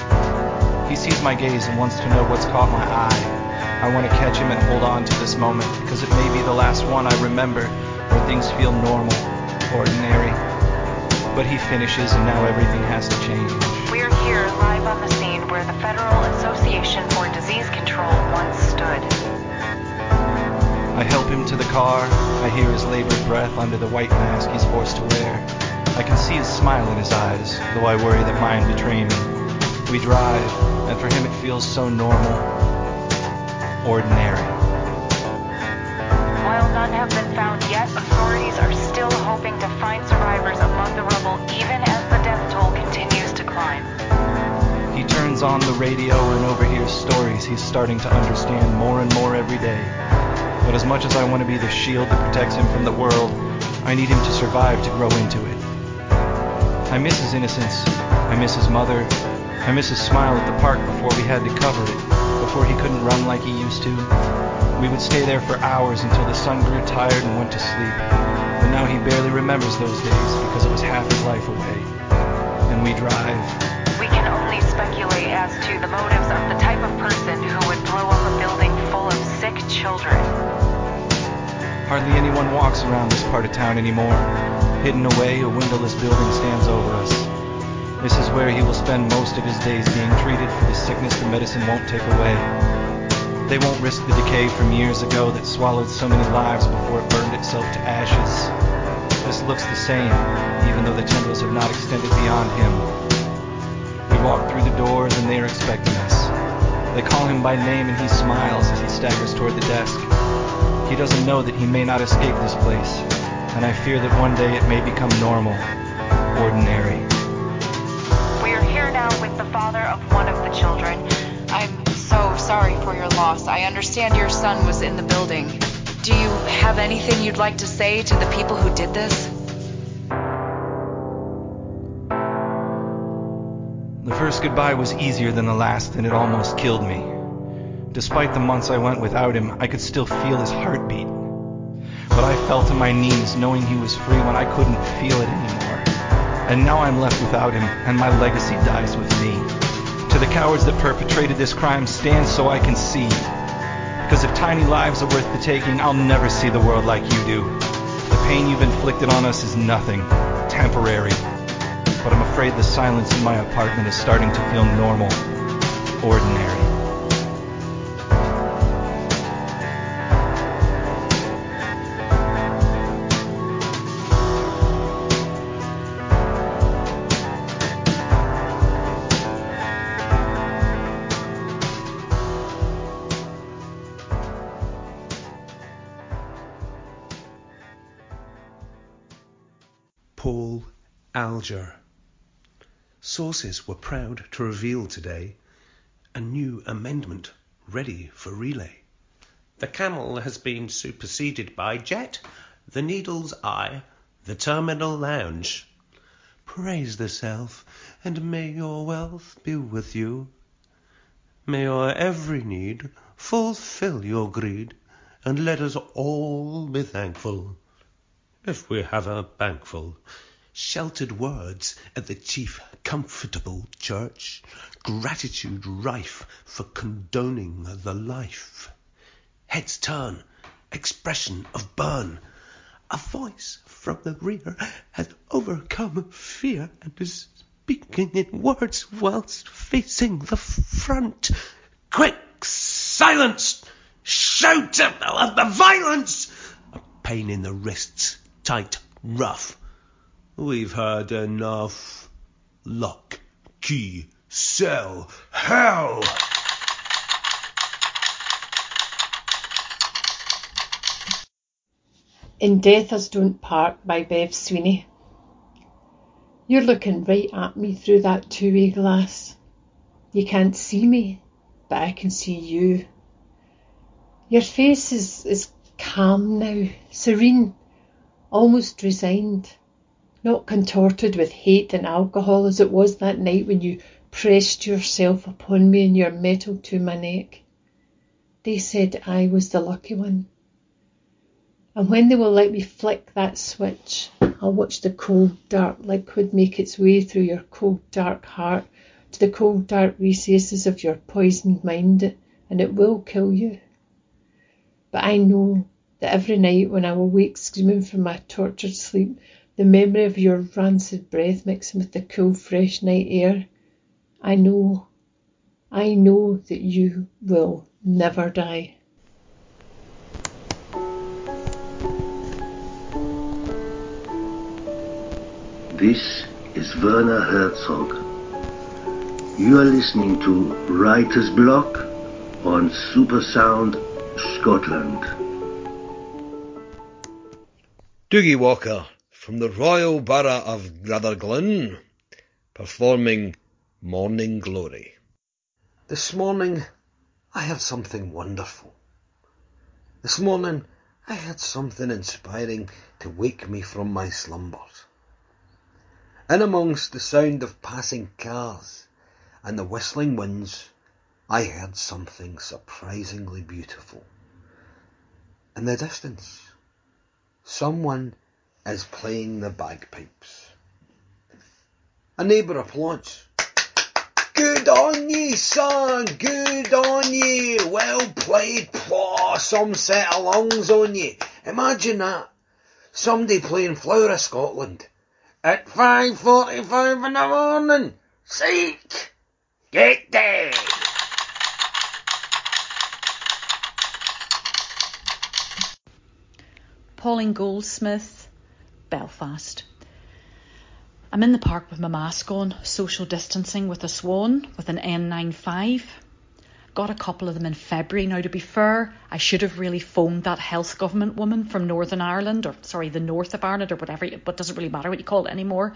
He sees my gaze and wants to know what's caught my eye. I want to catch him and hold on to this moment, because it may be the last one I remember, where things feel normal, ordinary. But he finishes, and now everything has to change. We're here live on the scene where the Federal Association for Disease Control once stood. I help him to the car. I hear his labored breath under the white mask he's forced to wear. I can see his smile in his eyes, though I worry that mine betray me. We drive, and for him it feels so normal, ordinary. While none have been found yet, authorities are still hoping to find survivors among the rubble even as the death toll continues to climb. He turns on the radio and overhears stories he's starting to understand more and more every day. But as much as I want to be the shield that protects him from the world, I need him to survive to grow into it. I miss his innocence. I miss his mother. I miss his smile at the park before we had to cover it, before he couldn't run like he used to. We would stay there for hours until the sun grew tired and went to sleep. But now he barely remembers those days because it was half his life away. And we drive. We can only speculate as to the motives of the type of person who would blow up a building full of sick children. Hardly anyone walks around this part of town anymore. Hidden away, a windowless building stands over us. This is where he will spend most of his days being treated for the sickness the medicine won't take away. They won't risk the decay from years ago that swallowed so many lives before it burned itself to ashes. This looks the same, even though the tendrils have not extended beyond him. We walk through the doors and they are expecting us. They call him by name and he smiles as he staggers toward the desk. He doesn't know that he may not escape this place, and I fear that one day it may become normal, ordinary. We are here now with the father of one of the children. I'm so sorry for your loss. I understand your son was in the building. Do you have anything you'd like to say to the people who did this? The first goodbye was easier than the last, and it almost killed me. Despite the months I went without him, I could still feel his heartbeat. But I fell to my knees knowing he was free when I couldn't feel it anymore. And now I'm left without him, and my legacy dies with me. To the cowards that perpetrated this crime, stand so I can see. Because if tiny lives are worth the taking, I'll never see the world like you do. The pain you've inflicted on us is nothing, temporary. But I'm afraid the silence in my apartment is starting to feel normal, ordinary. Alger. Sources were proud to reveal today a new amendment ready for relay. The camel has been superseded by Jet, the Needle's Eye, the Terminal Lounge. Praise the self, and may your wealth be with you. May your every need fulfill your greed, and let us all be thankful if we have a bankful. Sheltered words at the chief comfortable church, gratitude rife for condoning the life. Heads turn, expression of burn. A voice from the rear has overcome fear and is speaking in words whilst facing the front. Quick, silence! Shout of the violence! A pain in the wrists, tight, rough. We've had enough. Lock, key, cell, hell! In Death Us Don't Part by Bev Sweeney. You're looking right at me through that two way glass. You can't see me, but I can see you. Your face is, is calm now, serene, almost resigned. Not contorted with hate and alcohol as it was that night when you pressed yourself upon me and your metal to my neck. They said I was the lucky one. And when they will let me flick that switch, I'll watch the cold, dark liquid make its way through your cold, dark heart to the cold, dark recesses of your poisoned mind, and it will kill you. But I know that every night when I will wake screaming from my tortured sleep, the memory of your rancid breath mixing with the cool, fresh night air, I know, I know that you will never die. This is Werner Herzog. You are listening to Writer's Block on Supersound Scotland. Doogie Walker from the Royal Borough of Rutherglen performing Morning Glory. This morning I had something wonderful. This morning I had something inspiring to wake me from my slumbers. In amongst the sound of passing cars and the whistling winds, I heard something surprisingly beautiful. In the distance, someone is playing the bagpipes. A neighbour applauds. Good on ye, son, good on ye, well played, Pwah, some set of lungs on ye. Imagine that. Somebody playing Flower of Scotland at 5.45 in the morning. Seek! Get there! Pauline Goldsmith, Belfast. I'm in the park with my mask on, social distancing with a swan with an N95. Got a couple of them in February. Now, to be fair, I should have really phoned that health government woman from Northern Ireland, or sorry, the north of Ireland, or whatever, but doesn't really matter what you call it anymore.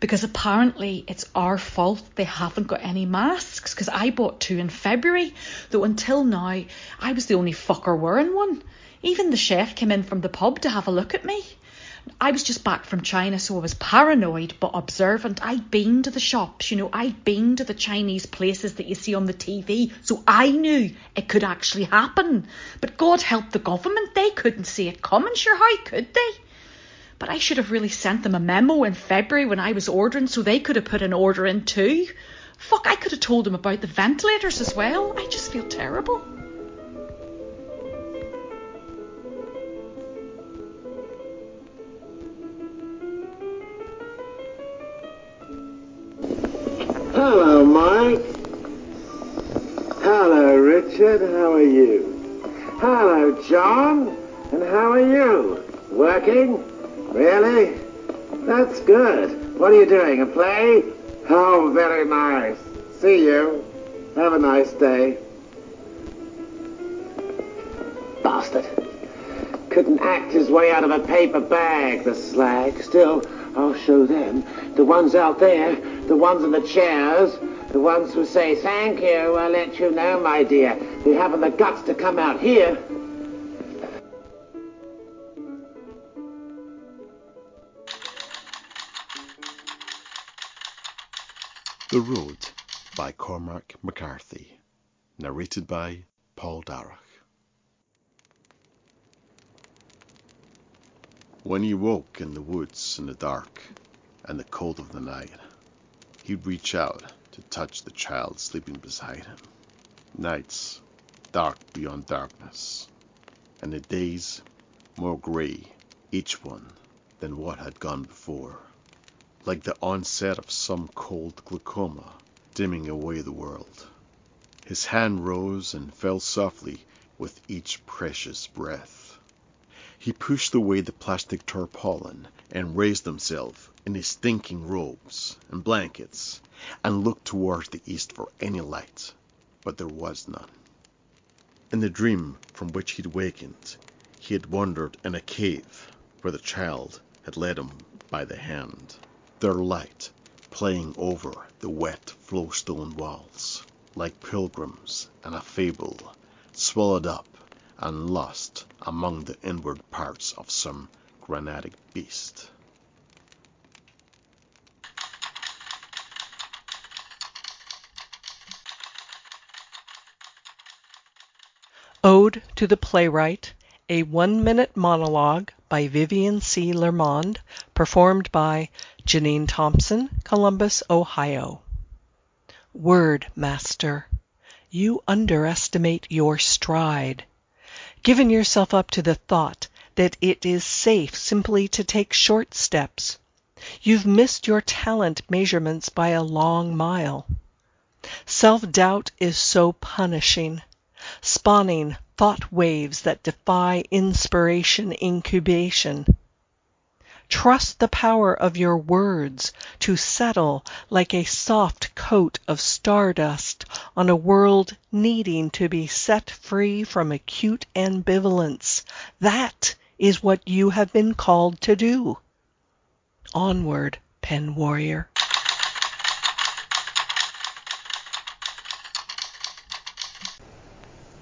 Because apparently it's our fault they haven't got any masks. Because I bought two in February, though until now I was the only fucker wearing one. Even the chef came in from the pub to have a look at me. I was just back from China, so I was paranoid but observant. I'd been to the shops, you know, I'd been to the Chinese places that you see on the TV, so I knew it could actually happen. But God help the government, they couldn't see it coming, sure, how could they? But I should have really sent them a memo in February when I was ordering so they could have put an order in too. Fuck, I could have told them about the ventilators as well. I just feel terrible. Hello, Mike. Hello, Richard. How are you? Hello, John. And how are you? Working? Really? That's good. What are you doing? A play? Oh, very nice. See you. Have a nice day. Bastard. Couldn't act his way out of a paper bag, the slag. Still, I'll show them. The ones out there, the ones in the chairs, the ones who say, thank you, I'll let you know, my dear. They haven't the guts to come out here. The Road by Cormac McCarthy. Narrated by Paul Darragh. When he woke in the woods in the dark and the cold of the night, he'd reach out to touch the child sleeping beside him. Nights dark beyond darkness, and the days more gray, each one, than what had gone before, like the onset of some cold glaucoma dimming away the world. His hand rose and fell softly with each precious breath. He pushed away the plastic tarpaulin and raised himself in his stinking robes and blankets and looked towards the east for any light, but there was none. In the dream from which he'd wakened, he had wandered in a cave where the child had led him by the hand, their light playing over the wet flowstone walls, like pilgrims in a fable, swallowed up and lost among the inward parts of some granitic beast. Ode to the Playwright, a one minute monologue by Vivian C. Lermond, performed by Janine Thompson, Columbus, Ohio. Word Master, you underestimate your stride. Given yourself up to the thought that it is safe simply to take short steps. You've missed your talent measurements by a long mile. Self doubt is so punishing, spawning thought waves that defy inspiration incubation. Trust the power of your words to settle like a soft coat of stardust on a world needing to be set free from acute ambivalence. That is what you have been called to do. Onward, pen warrior.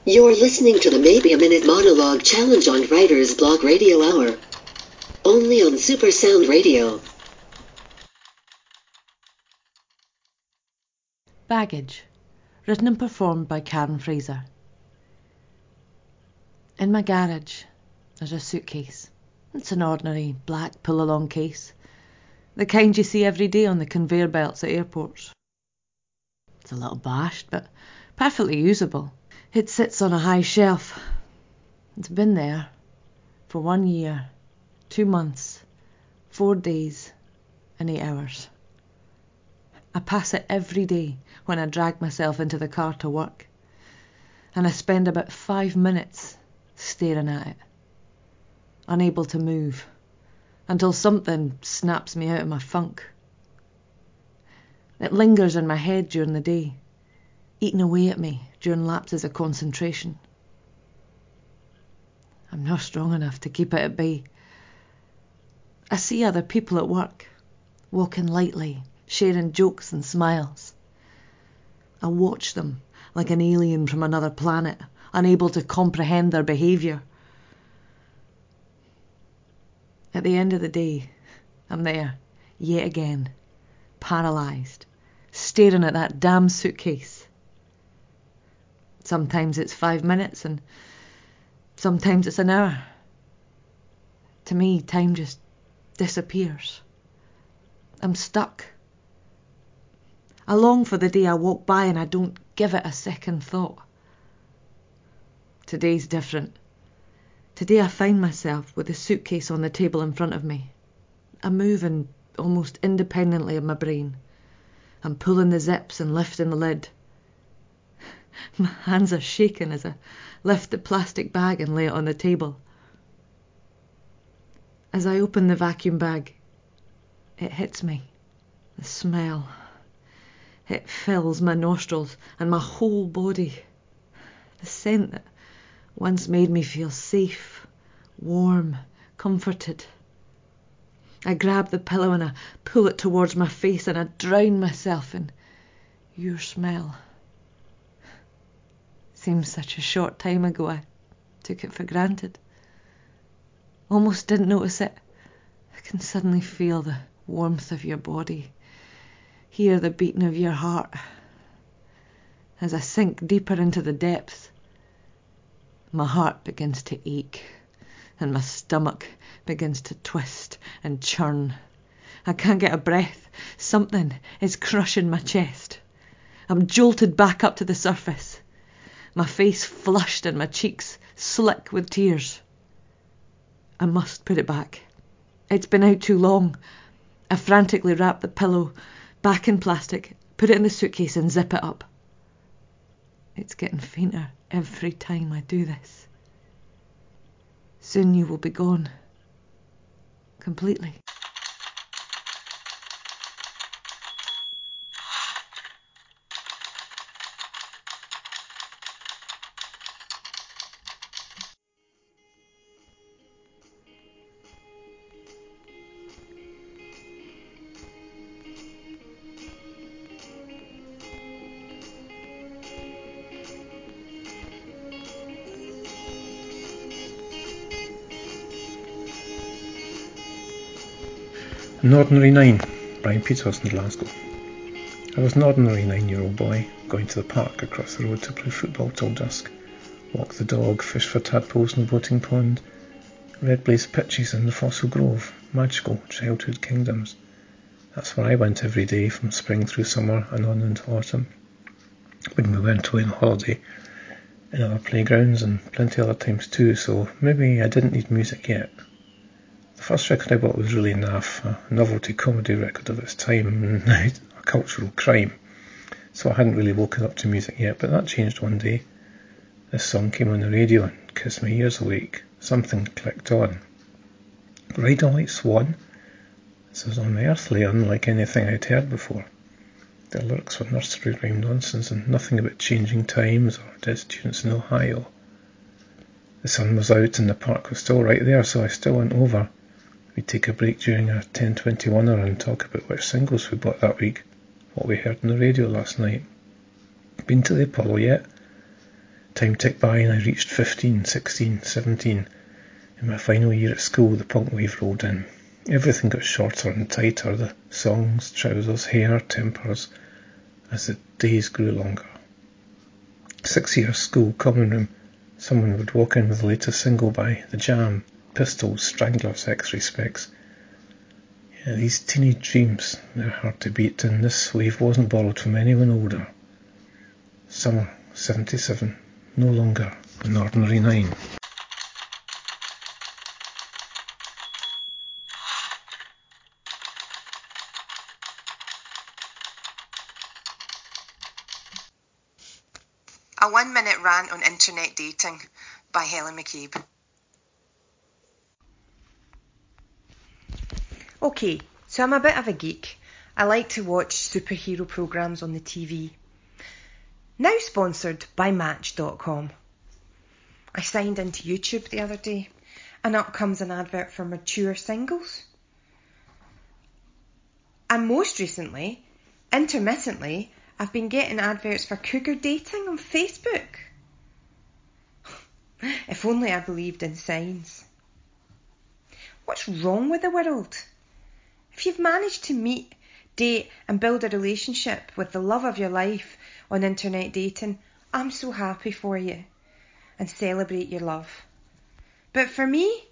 You're listening to the Maybe a Minute Monologue Challenge on Writer's Block Radio Hour. Only on Super Sound Radio. Baggage, written and performed by Karen Fraser. In my garage, there's a suitcase. It's an ordinary black pull along case, the kind you see every day on the conveyor belts at airports. It's a little bashed, but perfectly usable. It sits on a high shelf. It's been there for one year, two months, four days, and eight hours. I pass it every day when I drag myself into the car to work, and I spend about five minutes staring at it, unable to move, until something snaps me out of my funk. It lingers in my head during the day, eating away at me during lapses of concentration. I'm not strong enough to keep it at bay. I see other people at work, walking lightly, sharing jokes and smiles. I watch them like an alien from another planet, unable to comprehend their behaviour. At the end of the day, I'm there, yet again, paralysed, staring at that damn suitcase. Sometimes it's five minutes and sometimes it's an hour. To me, time just disappears. I'm stuck. I long for the day I walk by and I don't give it a second thought. Today's different. Today I find myself with a suitcase on the table in front of me. I'm moving almost independently of my brain. I'm pulling the zips and lifting the lid. My hands are shaking as I lift the plastic bag and lay it on the table. As I open the vacuum bag, it hits me. The smell. It fills my nostrils and my whole body. The scent that once made me feel safe, warm, comforted. I grab the pillow and I pull it towards my face and I drown myself in your smell. Seems such a short time ago I took it for granted. Almost didn't notice it. I can suddenly feel the warmth of your body, hear the beating of your heart. As I sink deeper into the depths, my heart begins to ache and my stomach begins to twist and churn. I can't get a breath. Something is crushing my chest. I'm jolted back up to the surface, my face flushed and my cheeks slick with tears. I must put it back. It's been out too long. I frantically wrap the pillow back in plastic, put it in the suitcase, and zip it up. It's getting fainter every time I do this. Soon you will be gone. Completely. An ordinary nine, Brian Peters in Glasgow. I was an ordinary nine-year-old boy going to the park across the road to play football till dusk, walk the dog, fish for tadpoles in the boating pond, red blaze pitches in the fossil grove, magical childhood kingdoms. That's where I went every day from spring through summer and on into autumn. When we went away on holiday, in other playgrounds and plenty other times too, so maybe I didn't need music yet. The first record I bought was really naff, a novelty comedy record of its time, a cultural crime. So I hadn't really woken up to music yet, but that changed one day. This song came on the radio and kissed my ears awake. Something clicked on. Ride a White Swan? This was unearthly, unlike anything I'd heard before. The lyrics were nursery rhyme nonsense and nothing about changing times or dead students in Ohio. The sun was out and the park was still right there, so I still went over. We'd take a break during our 10.21er and talk about which singles we bought that week, what we heard on the radio last night. Been to the Apollo yet? Time ticked by and I reached 15, 16, 17. In my final year at school, the punk wave rolled in. Everything got shorter and tighter, the songs, trousers, hair, tempers, as the days grew longer. Six years school, common room, someone would walk in with the latest single by The Jam, Pistols, Stranglers, X-Ray Spex. Yeah, these teenage dreams, they're hard to beat, and this wave wasn't borrowed from anyone older. Summer 77, no longer an ordinary nine. A one minute rant on internet dating by Helen McCabe. Okay, so I'm a bit of a geek. I like to watch superhero programmes on the TV. Now sponsored by Match.com. I signed into YouTube the other day and up comes an advert for mature singles. And most recently, intermittently, I've been getting adverts for cougar dating on Facebook. if only I believed in signs. What's wrong with the world? If you've managed to meet, date, and build a relationship with the love of your life on internet dating, I'm so happy for you and celebrate your love. But for me,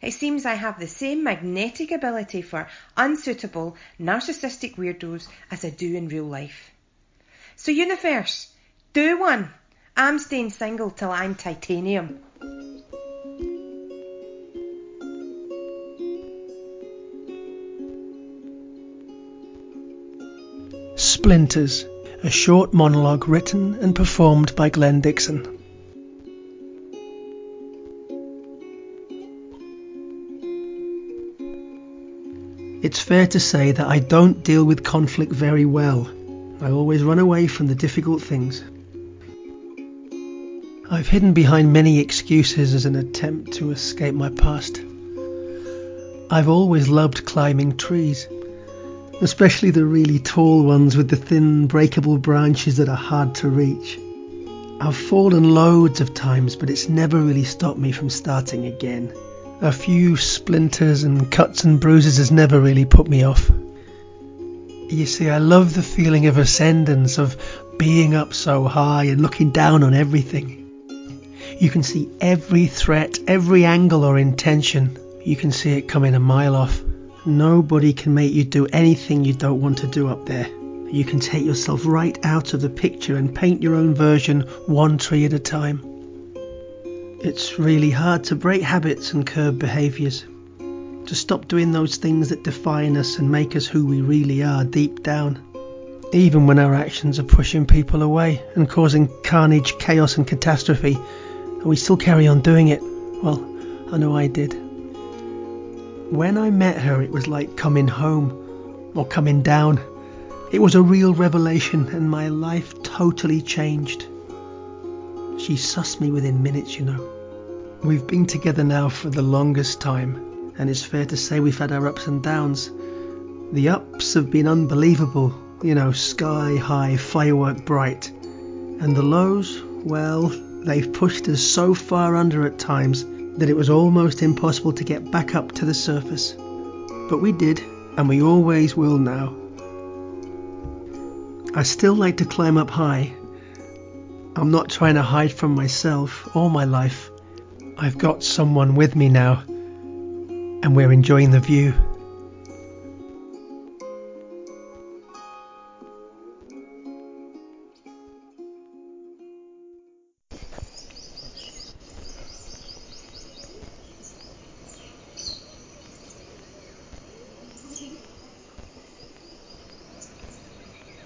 it seems I have the same magnetic ability for unsuitable, narcissistic weirdos as I do in real life. So, universe, do one. I'm staying single till I'm titanium. Splinters, a short monologue written and performed by Glenn Dixon. It's fair to say that I don't deal with conflict very well. I always run away from the difficult things. I've hidden behind many excuses as an attempt to escape my past. I've always loved climbing trees, especially the really tall ones with the thin, breakable branches that are hard to reach. I've fallen loads of times, but it's never really stopped me from starting again. A few splinters and cuts and bruises has never really put me off. You see, I love the feeling of ascendance, of being up so high and looking down on everything. You can see every threat, every angle or intention. You can see it coming a mile off. Nobody can make you do anything you don't want to do up there. You can take yourself right out of the picture and paint your own version one tree at a time. It's really hard to break habits and curb behaviours. To stop doing those things that define us and make us who we really are deep down. Even when our actions are pushing people away and causing carnage, chaos, and catastrophe, and we still carry on doing it. Well, I know I did. When I met her, it was like coming home or coming down. It was a real revelation, and my life totally changed. She sussed me within minutes, you know. We've been together now for the longest time, and it's fair to say we've had our ups and downs. The ups have been unbelievable, you know, sky high, firework bright. And the lows, well, they've pushed us so far under at times that it was almost impossible to get back up to the surface. But we did, and we always will now. I still like to climb up high, I'm not trying to hide from myself or my life. I've got someone with me now, and we're enjoying the view.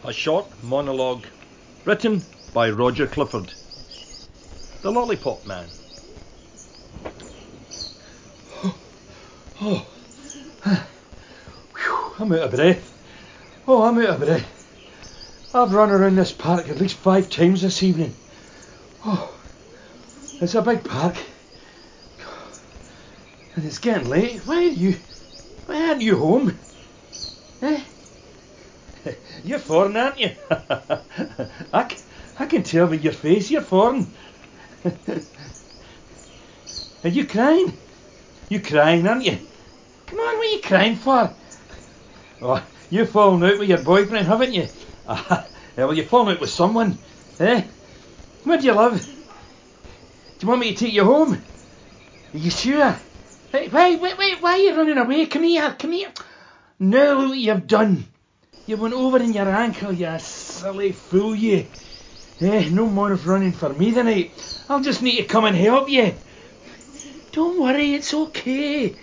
A short monologue written by Roger Clifford. The Lollipop Man. Oh, Whew, I'm out of breath. Oh, I'm out of breath. I've run around this park at least five times this evening. Oh, it's a big park. And it's getting late. Why are you? Why aren't you home? Eh? You're foreign, aren't you? I, c- I can tell by your face you're foreign. are you crying? You crying, aren't you? Come on, what are you crying for? Oh, you've fallen out with your boyfriend, haven't you? Ah, well, you've fallen out with someone. Eh? Where do you live? Do you want me to take you home? Are you sure? Hey, wait, wait, wait, why are you running away? Come here, come here. Now look what you've done. You went over in your ankle, you silly fool, you. Eh, no more of running for me tonight. I'll just need to come and help you. Don't worry, it's okay.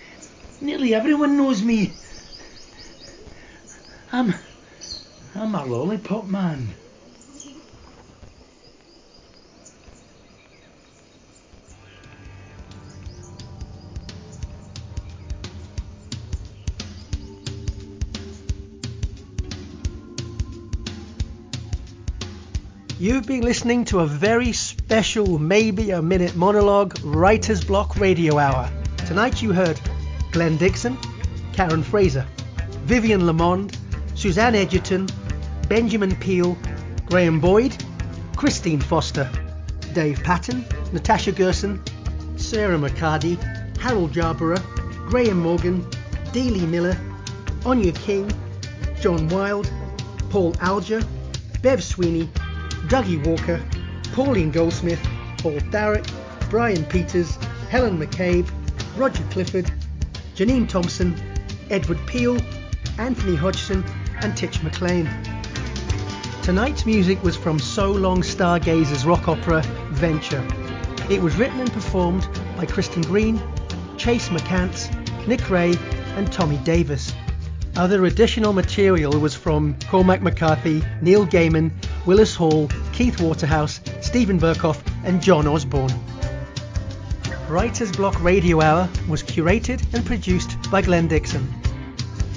Nearly everyone knows me. I'm. I'm a lollipop man. You've been listening to a very special, maybe a minute monologue, Writer's Block Radio Hour. Tonight you heard Glenn Dixon, Karen Fraser, Vivian Lamond, Suzanne Edgerton, Benjamin Peel, Graham Boyd, Christine Foster, Dave Patton, Natasha Gerson, Sarah McCarty, Harold Jarborough, Graham Morgan, Dealey Miller, Anya King, John Wilde, Paul Alger, Bev Sweeney, Dougie Walker, Pauline Goldsmith, Paul Darrett, Brian Peters, Helen McCabe, Roger Clifford, Janine Thompson, Edward Peel, Anthony Hodgson, and Titch McLean. Tonight's music was from So Long Stargazer's rock opera Venture. It was written and performed by Kristen Green, Chase McCants, Nick Ray, and Tommy Davis. Other additional material was from Cormac McCarthy, Neil Gaiman, Willis Hall, Keith Waterhouse, Steven Berkoff, and John Osborne. Writer's Block Radio Hour was curated and produced by Glenn Dixon.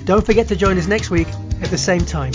Don't forget to join us next week at the same time.